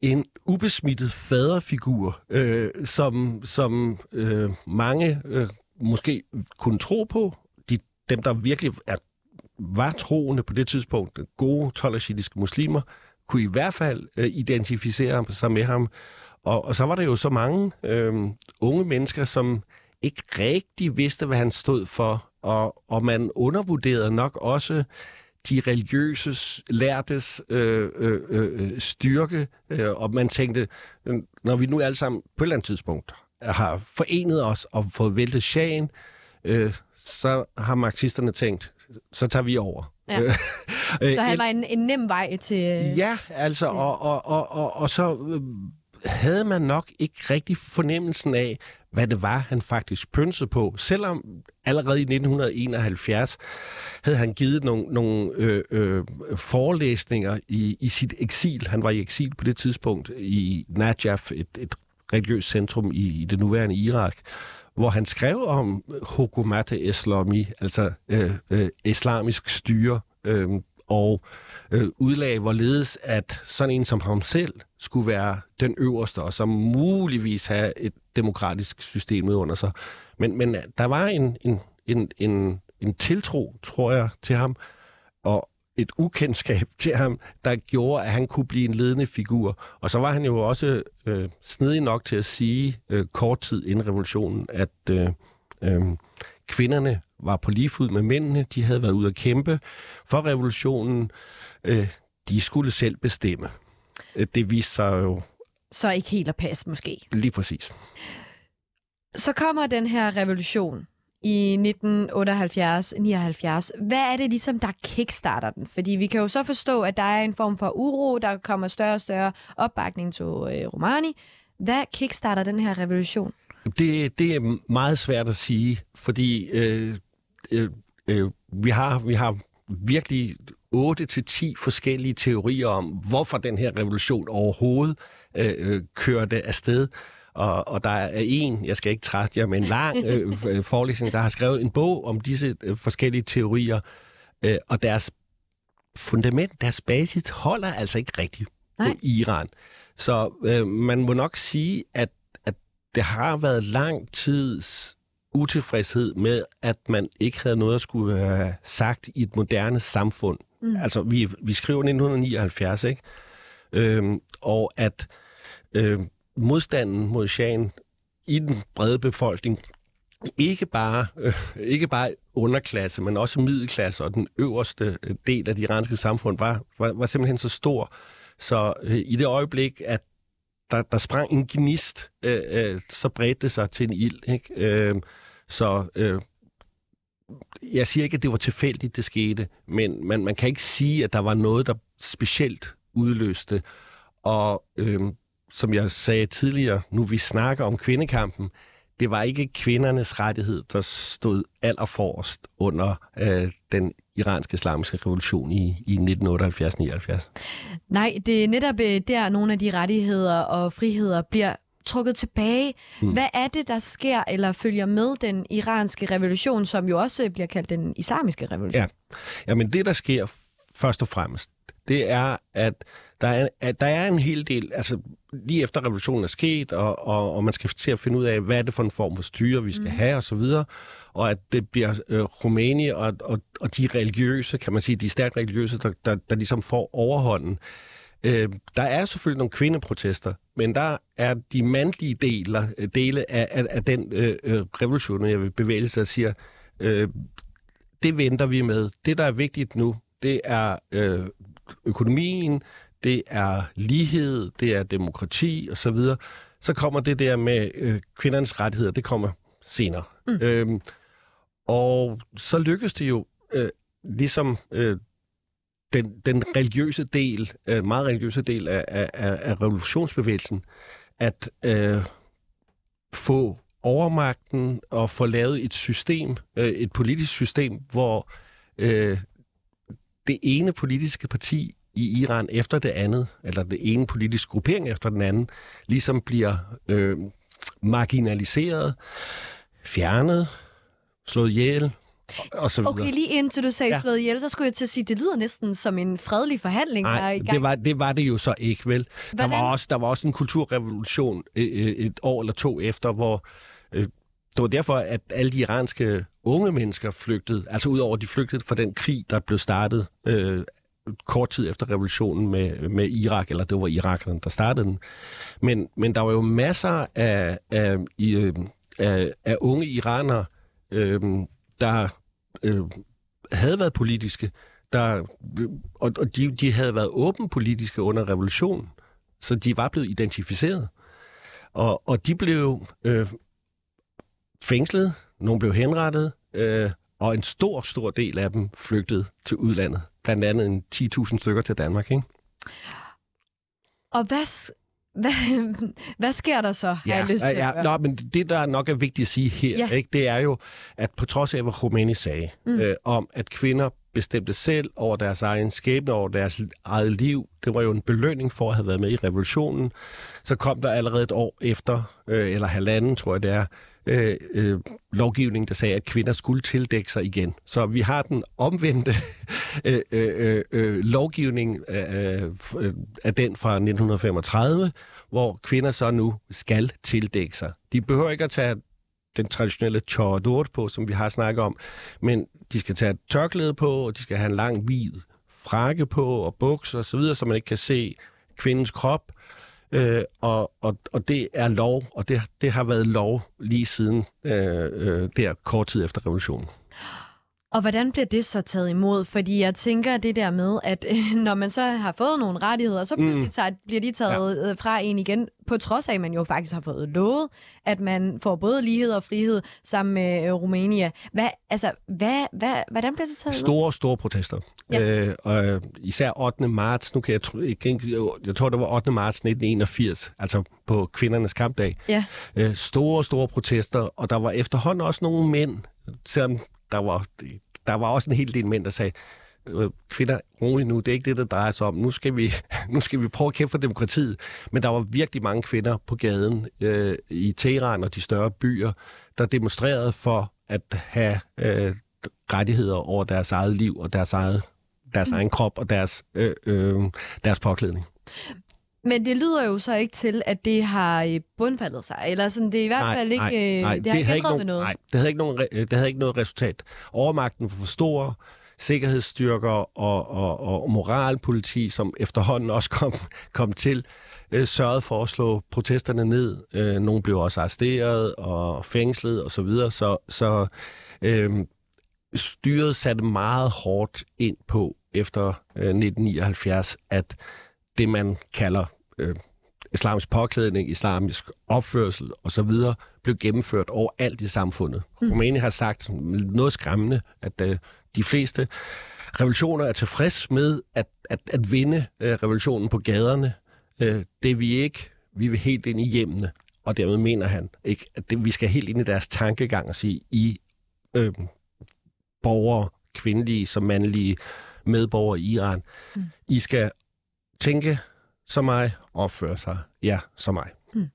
en ubesmittet faderfigur, øh, som, som øh, mange øh, måske kunne tro på. De, dem, der virkelig er, var troende på det tidspunkt, gode toleratiske muslimer, kunne i hvert fald øh, identificere sig med ham. Og, og så var der jo så mange øh, unge mennesker, som ikke rigtig vidste, hvad han stod for, og, og man undervurderede nok også de religiøse lærtes øh, øh, øh, styrke, øh, og man tænkte, når vi nu alle sammen på et eller andet tidspunkt har forenet os og fået væltet shagen, øh, så har marxisterne tænkt, så tager vi over. Ja. så han var en, en nem vej til... Ja, altså, og, og, og, og, og så øh, havde man nok ikke rigtig fornemmelsen af, hvad det var, han faktisk pynsede på. Selvom allerede i 1971 havde han givet nogle, nogle øh, øh, forelæsninger i, i sit eksil. Han var i eksil på det tidspunkt i Najaf, et, et religiøst centrum i, i det nuværende Irak, hvor han skrev om hukumat Islami, altså øh, øh, islamisk styre, øh, og øh, Øh, udlag, hvorledes at sådan en som ham selv skulle være den øverste, og som muligvis have et demokratisk system under sig. Men, men øh, der var en, en, en, en, en tiltro, tror jeg, til ham, og et ukendskab *laughs* til ham, der gjorde, at han kunne blive en ledende figur. Og så var han jo også øh, snedig nok til at sige øh, kort tid inden revolutionen, at øh, øh, kvinderne var på lige fod med mændene. De havde været ude at kæmpe for revolutionen. Øh, de skulle selv bestemme. Øh, det viste sig jo... Så ikke helt at passe, måske. Lige præcis. Så kommer den her revolution i 1978-79. Hvad er det ligesom, der kickstarter den? Fordi vi kan jo så forstå, at der er en form for uro, der kommer større og større opbakning til øh, Romani. Hvad kickstarter den her revolution? Det, det er meget svært at sige, fordi øh, øh, øh, vi, har, vi har virkelig 8 til 10 forskellige teorier om, hvorfor den her revolution overhovedet øh, øh, kørte afsted. Og, og der er en, jeg skal ikke trætte jer med en lang *laughs* øh, øh, forelæsning, der har skrevet en bog om disse øh, forskellige teorier, øh, og deres fundament, deres basis holder altså ikke rigtigt Nej. i Iran. Så øh, man må nok sige, at, at det har været lang tids utilfredshed med, at man ikke havde noget at skulle have sagt i et moderne samfund. Mm. Altså, vi, vi skriver 1979, ikke? Øhm, og at øh, modstanden mod shahen i den brede befolkning, ikke bare, øh, ikke bare underklasse, men også middelklasse og den øverste øh, del af det iranske samfund var, var, var simpelthen så stor. Så øh, i det øjeblik, at der, der sprang en gnist, øh, øh, så bredte det sig til en ild. Ikke? Øh, så øh, jeg siger ikke, at det var tilfældigt, det skete, men man, man kan ikke sige, at der var noget, der specielt udløste. Og øh, som jeg sagde tidligere, nu vi snakker om kvindekampen, det var ikke kvindernes rettighed, der stod allerforrest under øh, den iranske islamiske revolution i, i 1978-79. Nej, det er netop øh, der, nogle af de rettigheder og friheder bliver trukket tilbage. Hmm. Hvad er det, der sker eller følger med den iranske revolution, som jo også bliver kaldt den islamiske revolution? Ja, ja men det, der sker først og fremmest, det er, at der er, at der er en hel del, altså lige efter revolutionen er sket, og, og, og man skal til at finde ud af, hvad er det for en form for styre, vi skal mm. have, og så videre, og at det bliver øh, Rumæni og, og, og de religiøse, kan man sige, de stærkt religiøse, der, der, der ligesom får overhånden. Øh, der er selvfølgelig nogle kvindeprotester, men der er de mandlige dele, dele af, af, af den øh, øh revolution, jeg vil bevæge sig, siger, øh, det venter vi med. Det, der er vigtigt nu, det er øh, økonomien, det er lighed, det er demokrati osv., så, videre. så kommer det der med øh, kvindernes rettigheder, det kommer senere. Mm. Øhm, og så lykkes det jo, øh, ligesom øh, den, den religiøse del, øh, meget religiøse del af, af, af revolutionsbevægelsen, at øh, få overmagten og få lavet et system, øh, et politisk system, hvor øh, det ene politiske parti i Iran efter det andet, eller det ene politiske gruppering efter den anden, ligesom bliver øh, marginaliseret, fjernet, slået ihjel, og så videre. Okay, lige indtil du sagde ja. slået ihjel, så skulle jeg til at sige, det lyder næsten som en fredelig forhandling. Nej, der er i gang. det var, det var det jo så ikke, vel? Der var, også, der var også en kulturrevolution et, et år eller to efter, hvor øh, det var derfor, at alle de iranske unge mennesker flygtede, altså udover de flygtede fra den krig, der blev startet øh, kort tid efter revolutionen med, med Irak, eller det var irakerne, der startede den. Men, men der var jo masser af, af, øh, af, af unge iranere, øh, der øh, havde været politiske, der, øh, og, og de, de havde været åben politiske under revolutionen, så de var blevet identificeret. Og, og de blev øh, fængslet, nogle blev henrettet, øh, og en stor, stor del af dem flygtede til udlandet. Blandt andet en 10.000 stykker til Danmark, ikke? Og hvad, hvad, hvad sker der så, har ja, jeg lyst til ja, at nå, men det, der nok er vigtigt at sige her, ja. ikke, det er jo, at på trods af, hvad Khomeini sagde mm. øh, om, at kvinder bestemte selv over deres egen skæbne, over deres eget liv. Det var jo en belønning for at have været med i revolutionen. Så kom der allerede et år efter, øh, eller halvanden, tror jeg det er, øh, øh, lovgivning, der sagde, at kvinder skulle tildække sig igen. Så vi har den omvendte *laughs* øh, øh, øh, øh, lovgivning øh, øh, af, af den fra 1935, hvor kvinder så nu skal tildække sig. De behøver ikke at tage den traditionelle chador på, som vi har snakket om, men de skal tage et tørklæde på, og de skal have en lang hvid frakke på og bukser osv., så, videre, så man ikke kan se kvindens krop. Øh, Øh, og, og, og det er lov, og det, det har været lov lige siden øh, øh, der kort tid efter revolutionen. Og hvordan bliver det så taget imod? Fordi jeg tænker det der med, at *laughs* når man så har fået nogle rettigheder, så pludselig mm. tager, bliver de taget ja. Øh, fra en igen, på trods af, at man jo faktisk har fået lovet, at man får både lighed og frihed sammen med øh, Rumænia. Hvad, altså, hvad, hvad, hvordan bliver det taget Store, imod? store protester. Ja. Øh, og især 8. marts, nu kan jeg, jeg, jeg tror, det var 8. marts 1981, altså på kvindernes kampdag. Ja. Øh, store, store protester, og der var efterhånden også nogle mænd, selvom der var, der var også en hel del mænd, der sagde, øh, kvinder, roligt nu, det er ikke det, der drejer sig om. Nu skal vi, *laughs* nu skal vi prøve at kæmpe for demokratiet. Men der var virkelig mange kvinder på gaden øh, i Teheran og de større byer, der demonstrerede for at have øh, rettigheder over deres eget liv og deres, eget, deres mm. egen krop og deres, øh, øh, deres påklædning. Men det lyder jo så ikke til, at det har øh, bundfaldet sig, eller sådan, det er i hvert nej, fald ikke, nej, øh, nej, det, det har ikke ændret nogen, noget. Nej, det havde, ikke nogen, det havde ikke noget resultat. Overmagten for store sikkerhedsstyrker og, og, og moralpoliti, som efterhånden også kom, kom til, øh, sørgede for at slå protesterne ned. Øh, nogle blev også arresteret og fængslet osv., så, videre. så, så øh, styret satte meget hårdt ind på efter øh, 1979, at det, man kalder øh, islamisk påklædning, islamisk opførsel osv., blev gennemført overalt i samfundet. Mm. Rumæni har sagt noget skræmmende, at øh, de fleste revolutioner er tilfreds med at, at, at vinde øh, revolutionen på gaderne. Øh, det er vi ikke. Vi vil helt ind i hjemmene. Og dermed mener han, ikke, at det, vi skal helt ind i deres tankegang og sige, I øh, borgere, kvindelige som mandlige medborgere i Iran, mm. I skal tænke som mig, opføre sig, ja, som mig. Hmm.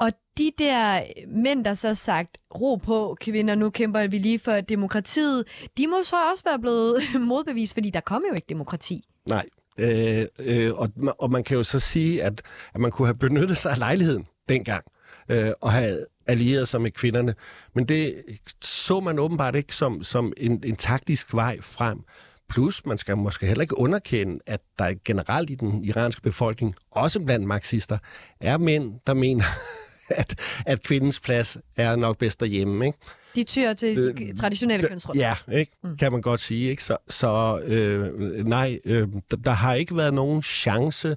Og de der mænd, der så sagt, ro på kvinder, nu kæmper vi lige for demokratiet, de må så også være blevet *laughs* modbevist, fordi der kommer jo ikke demokrati. Nej, øh, øh, og, og man kan jo så sige, at, at man kunne have benyttet sig af lejligheden dengang, øh, og have allieret sig med kvinderne. Men det så man åbenbart ikke som, som en, en taktisk vej frem. Plus, man skal måske heller ikke underkende, at der generelt i den iranske befolkning, også blandt marxister, er mænd, der mener, *laughs* at, at kvindens plads er nok bedst derhjemme. Ikke? De tyrer til øh, traditionelle kønsroller. Ja, ikke? Mm. kan man godt sige. Ikke? Så, så øh, nej, øh, der, der har ikke været nogen chance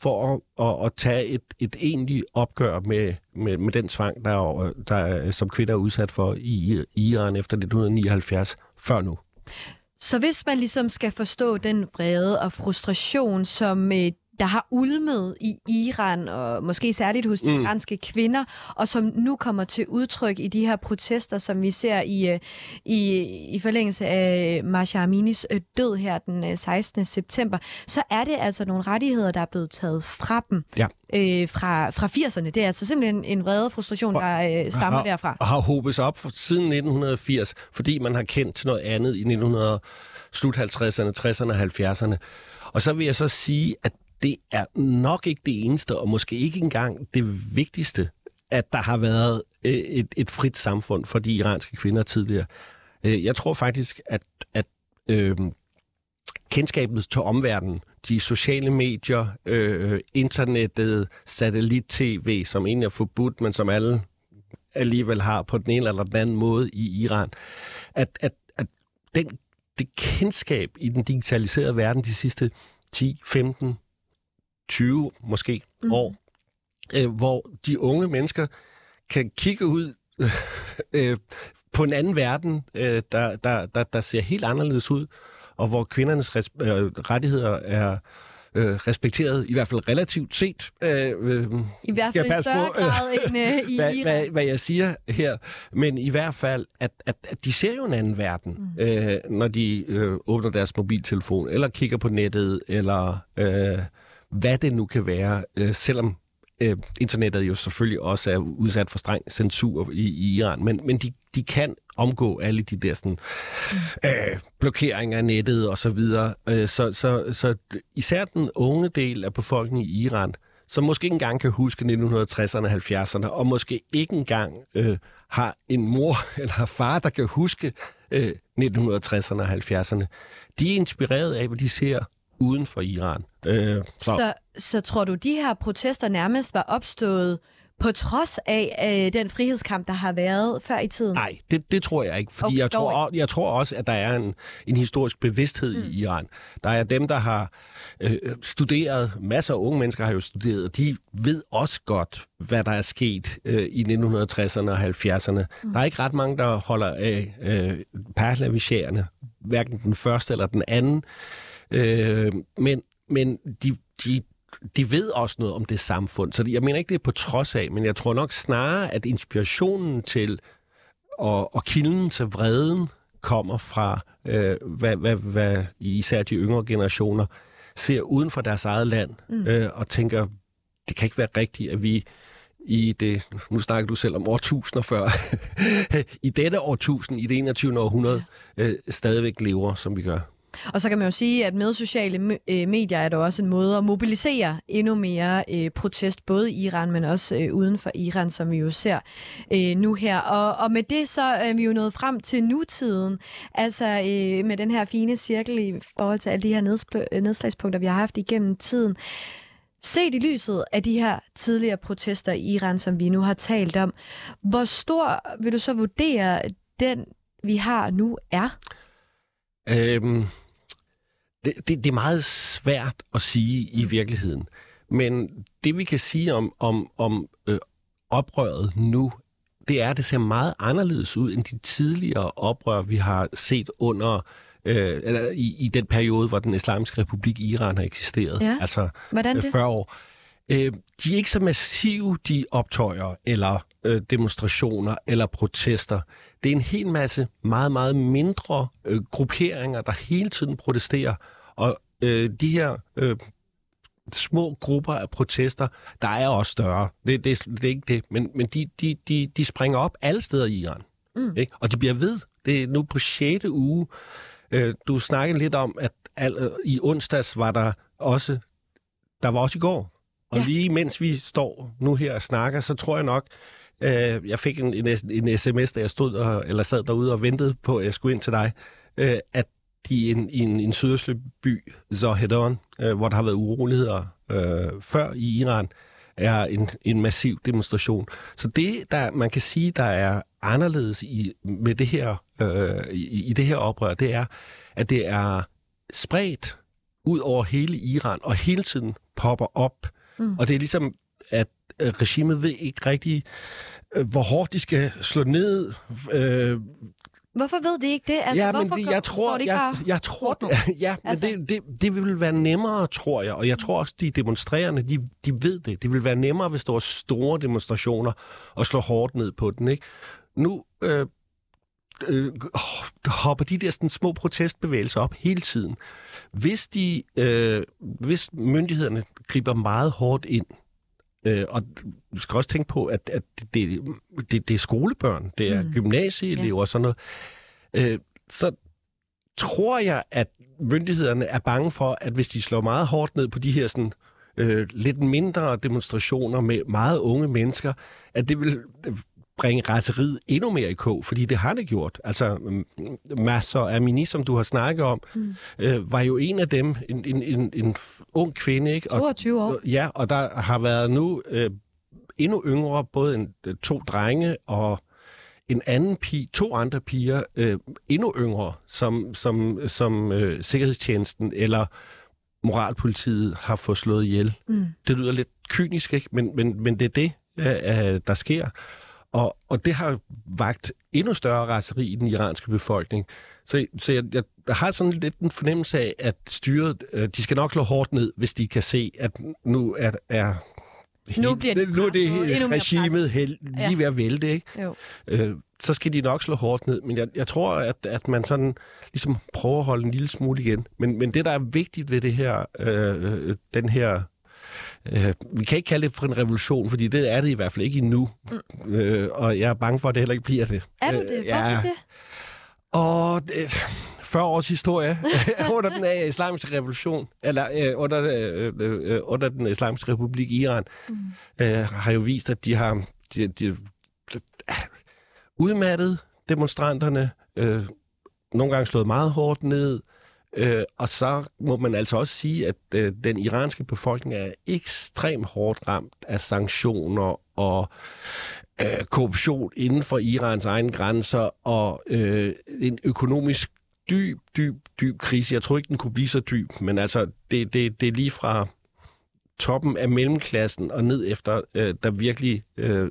for at, at, at tage et, et egentligt opgør med, med, med den tvang, der, der, som kvinder er udsat for i, i Iran efter 1979, før nu. Så hvis man ligesom skal forstå den vrede og frustration, som øh, der har ulmet i Iran, og måske særligt hos de mm. iranske kvinder, og som nu kommer til udtryk i de her protester, som vi ser i, øh, i, i forlængelse af Masha Aminis øh, død her den 16. Øh, september, så er det altså nogle rettigheder, der er blevet taget fra dem ja. øh, fra, fra 80'erne. Det er altså simpelthen en vrede frustration, der øh, stammer har, derfra. Og har hobet sig op for, siden 1980, fordi man har kendt til noget andet i 1900 slut 50'erne, 60'erne og 70'erne. Og så vil jeg så sige, at det er nok ikke det eneste, og måske ikke engang det vigtigste, at der har været øh, et, et frit samfund for de iranske kvinder tidligere. Øh, jeg tror faktisk, at, at øh, kendskabet til omverdenen, de sociale medier, øh, internettet, satellit-tv, som egentlig er forbudt, men som alle alligevel har på den ene eller den anden måde i Iran, at, at, at den, det kendskab i den digitaliserede verden de sidste 10, 15, 20 måske mm. år, øh, hvor de unge mennesker kan kigge ud *laughs* øh, på en anden verden, øh, der, der, der, der ser helt anderledes ud, og hvor kvindernes res, øh, rettigheder er øh, respekteret, i hvert fald relativt set. Øh, øh, I hvert fald i større på, grad end øh, i *laughs* hvad, hvad, hvad jeg siger her. Men i hvert fald, at, at, at de ser jo en anden verden, mm. øh, når de øh, åbner deres mobiltelefon, eller kigger på nettet, eller... Øh, hvad det nu kan være, øh, selvom øh, internettet jo selvfølgelig også er udsat for streng censur i, i Iran, men, men de, de kan omgå alle de der sådan, øh, blokeringer af nettet og så videre. Øh, så, så, så især den unge del af befolkningen i Iran, som måske ikke engang kan huske 1960'erne og 70'erne, og måske ikke engang øh, har en mor *laughs* eller far, der kan huske øh, 1960'erne og 70'erne, de er inspireret af, hvad de ser uden for Iran. Øh, så. Så, så tror du, de her protester nærmest var opstået på trods af øh, den frihedskamp, der har været før i tiden? Nej, det, det tror jeg ikke, fordi okay, jeg, tror, jeg tror også, at der er en, en historisk bevidsthed mm. i Iran. Der er dem, der har øh, studeret, masser af unge mennesker har jo studeret, og de ved også godt, hvad der er sket øh, i 1960'erne og 70'erne. Mm. Der er ikke ret mange, der holder af øh, Pahlavi-sjærene, hverken den første eller den anden. Øh, men men de, de, de ved også noget om det samfund. Så jeg mener ikke, det er på trods af, men jeg tror nok snarere, at inspirationen til og, og kilden til vreden kommer fra, øh, hvad, hvad, hvad især de yngre generationer ser uden for deres eget land, mm. øh, og tænker, det kan ikke være rigtigt, at vi i det, nu snakker du selv om årtusinder før, *laughs* i dette årtusind, i det 21. århundrede, øh, stadigvæk lever, som vi gør. Og så kan man jo sige, at med sociale øh, medier er der også en måde at mobilisere endnu mere øh, protest, både i Iran, men også øh, uden for Iran, som vi jo ser øh, nu her. Og, og med det så er vi jo nået frem til nutiden, altså øh, med den her fine cirkel i forhold til alle de her øh, nedslagspunkter, vi har haft igennem tiden. Set i lyset af de her tidligere protester i Iran, som vi nu har talt om, hvor stor vil du så vurdere, den vi har nu er? Øhm, det, det, det er meget svært at sige i virkeligheden. Men det vi kan sige om, om, om øh, oprøret nu, det er, at det ser meget anderledes ud end de tidligere oprør, vi har set under øh, eller i, i den periode, hvor den islamiske republik Iran har eksisteret. Ja. Altså Hvordan det? 40 år. Øh, de er ikke så massive, de optøjer, eller øh, demonstrationer, eller protester. Det er en hel masse meget, meget mindre øh, grupperinger, der hele tiden protesterer. Og øh, de her øh, små grupper af protester, der er også større. Det, det, det er ikke det, men, men de, de, de, de springer op alle steder i Iran. Mm. Ikke? Og de bliver ved. Det er nu på 6. uge. Øh, du snakkede lidt om, at al, øh, i onsdags var der også, der var også i går. Og ja. lige mens vi står nu her og snakker, så tror jeg nok, øh, jeg fik en, en, en sms, da jeg stod og, eller sad derude og ventede på, at jeg skulle ind til dig, øh, at i en, i en, en sydøstlig by, Zohedon, øh, hvor der har været uroligheder øh, før i Iran, er en, en massiv demonstration. Så det, der man kan sige, der er anderledes i, med det her, øh, i, i det her oprør, det er, at det er spredt ud over hele Iran, og hele tiden popper op. Mm. Og det er ligesom, at regimet ved ikke rigtig, øh, hvor hårdt de skal slå ned, øh, Hvorfor ved de ikke det? Altså, ja, men hvorfor det, jeg tror, de jeg, bare jeg tror, nu? *laughs* ja, men Altså. det, det, det vil være nemmere, tror jeg. Og jeg tror også, de demonstrerende, de, de ved det. Det vil være nemmere, hvis der var store demonstrationer og slå hårdt ned på den, ikke? Nu øh, øh, hopper de der sådan, små protestbevægelser op hele tiden. Hvis, de, øh, hvis myndighederne griber meget hårdt ind, øh, og du skal også tænke på, at, at det, det, det er skolebørn, det er Mm. gymnasieelever og sådan noget, øh, så tror jeg, at myndighederne er bange for, at hvis de slår meget hårdt ned på de her sådan, øh, lidt mindre demonstrationer med meget unge mennesker, at det vil bringe raseriet endnu mere i kog, fordi det har det gjort. Altså, mm, masser af mini, som du har snakket om, mm. øh, var jo en af dem, en, en, en, en ung kvinde, ikke? Og, 22 år. Ja, og der har været nu øh, endnu yngre, både en, øh, to drenge og en anden pige, to andre piger, øh, endnu yngre, som, som, som øh, Sikkerhedstjenesten eller moralpolitiet har fået slået ihjel. Mm. Det lyder lidt kynisk, ikke? Men, men, men det er det, øh, der sker. Og, og det har vagt endnu større raseri i den iranske befolkning. Så, så jeg, jeg har sådan lidt en fornemmelse af, at styret, øh, de skal nok slå hårdt ned, hvis de kan se, at nu er, er Nu bliver de nu er det regimet held, lige Ja. ved at vælte, ikke? Jo. Øh, så skal de nok slå hårdt ned. Men jeg, jeg tror, at, at man sådan ligesom prøver at holde en lille smule igen. Men, men det, der er vigtigt ved det her, øh, øh, den her Øh, vi kan ikke kalde det for en revolution, fordi det er det i hvert fald ikke endnu. Mm. Øh, og jeg er bange for, at det heller ikke bliver det. Er du Øh, det? ja. Hvorfor det? Og det, 40 års historie *laughs* under den øh, islamiske revolution, eller øh, under, øh, øh, under den islamiske republik i Iran, mm. øh, har jo vist, at de har de, de, de, udmattet demonstranterne, øh, nogle gange slået meget hårdt ned, øh, og så må man altså også sige, at øh, den iranske befolkning er ekstremt hårdt ramt af sanktioner og øh, korruption inden for Irans egne grænser og øh, en økonomisk dyb, dyb, dyb krise. Jeg tror ikke, den kunne blive så dyb, men altså, det, det, det er lige fra toppen af mellemklassen og ned efter, øh, der virkelig øh,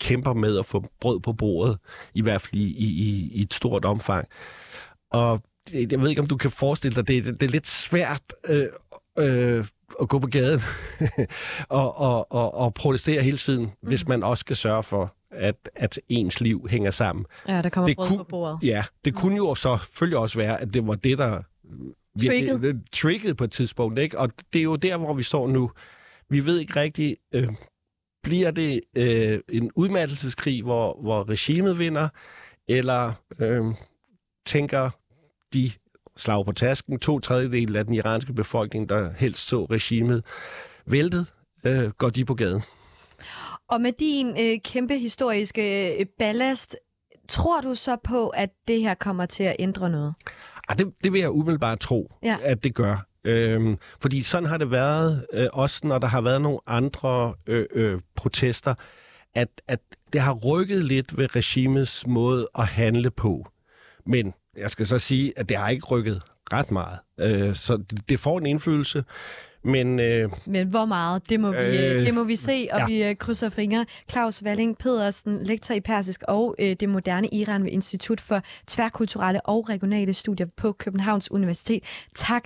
kæmper med at få brød på bordet, i hvert fald i, i, i et stort omfang. Og jeg ved ikke, om du kan forestille dig, det, det, det er lidt svært øh, øh, at gå på gaden *laughs* og, og, og, og protestere hele tiden, mm. hvis man også skal sørge for, at, at ens liv hænger sammen. Ja, der kommer Det brød kunne- på bordet. Ja, det kunne jo så selvfølgelig også være, at det var det, der virkelig- triggede på et tidspunkt. Ikke? Og det er jo der, hvor vi står nu. Vi ved ikke rigtigt, øh, bliver det øh, en udmattelseskrig, hvor, hvor regimet vinder, eller øh, tænker de slag på tasken, to tredjedel af den iranske befolkning, der helst så regimet væltet, øh, går de på gaden. Og med din øh, kæmpe historiske øh, ballast, tror du så på, at det her kommer til at ændre noget? Ah, det, det vil jeg umiddelbart tro, Ja. at det gør. Øhm, fordi sådan har det været, øh, også når der har været nogle andre øh, øh, protester, at, at det har rykket lidt ved regimets måde at handle på. Men jeg skal så sige, at det har ikke rykket ret meget. Øh, så det, får en indflydelse. Men øh, Men hvor meget, det må vi, øh, Øh, det må vi se, og ja. ja. vi øh, krydser fingre. Claus Walling Pedersen, lektor i persisk og øh, det moderne Iran ved Institut for Tværkulturelle og Regionale Studier på Københavns Universitet. Tak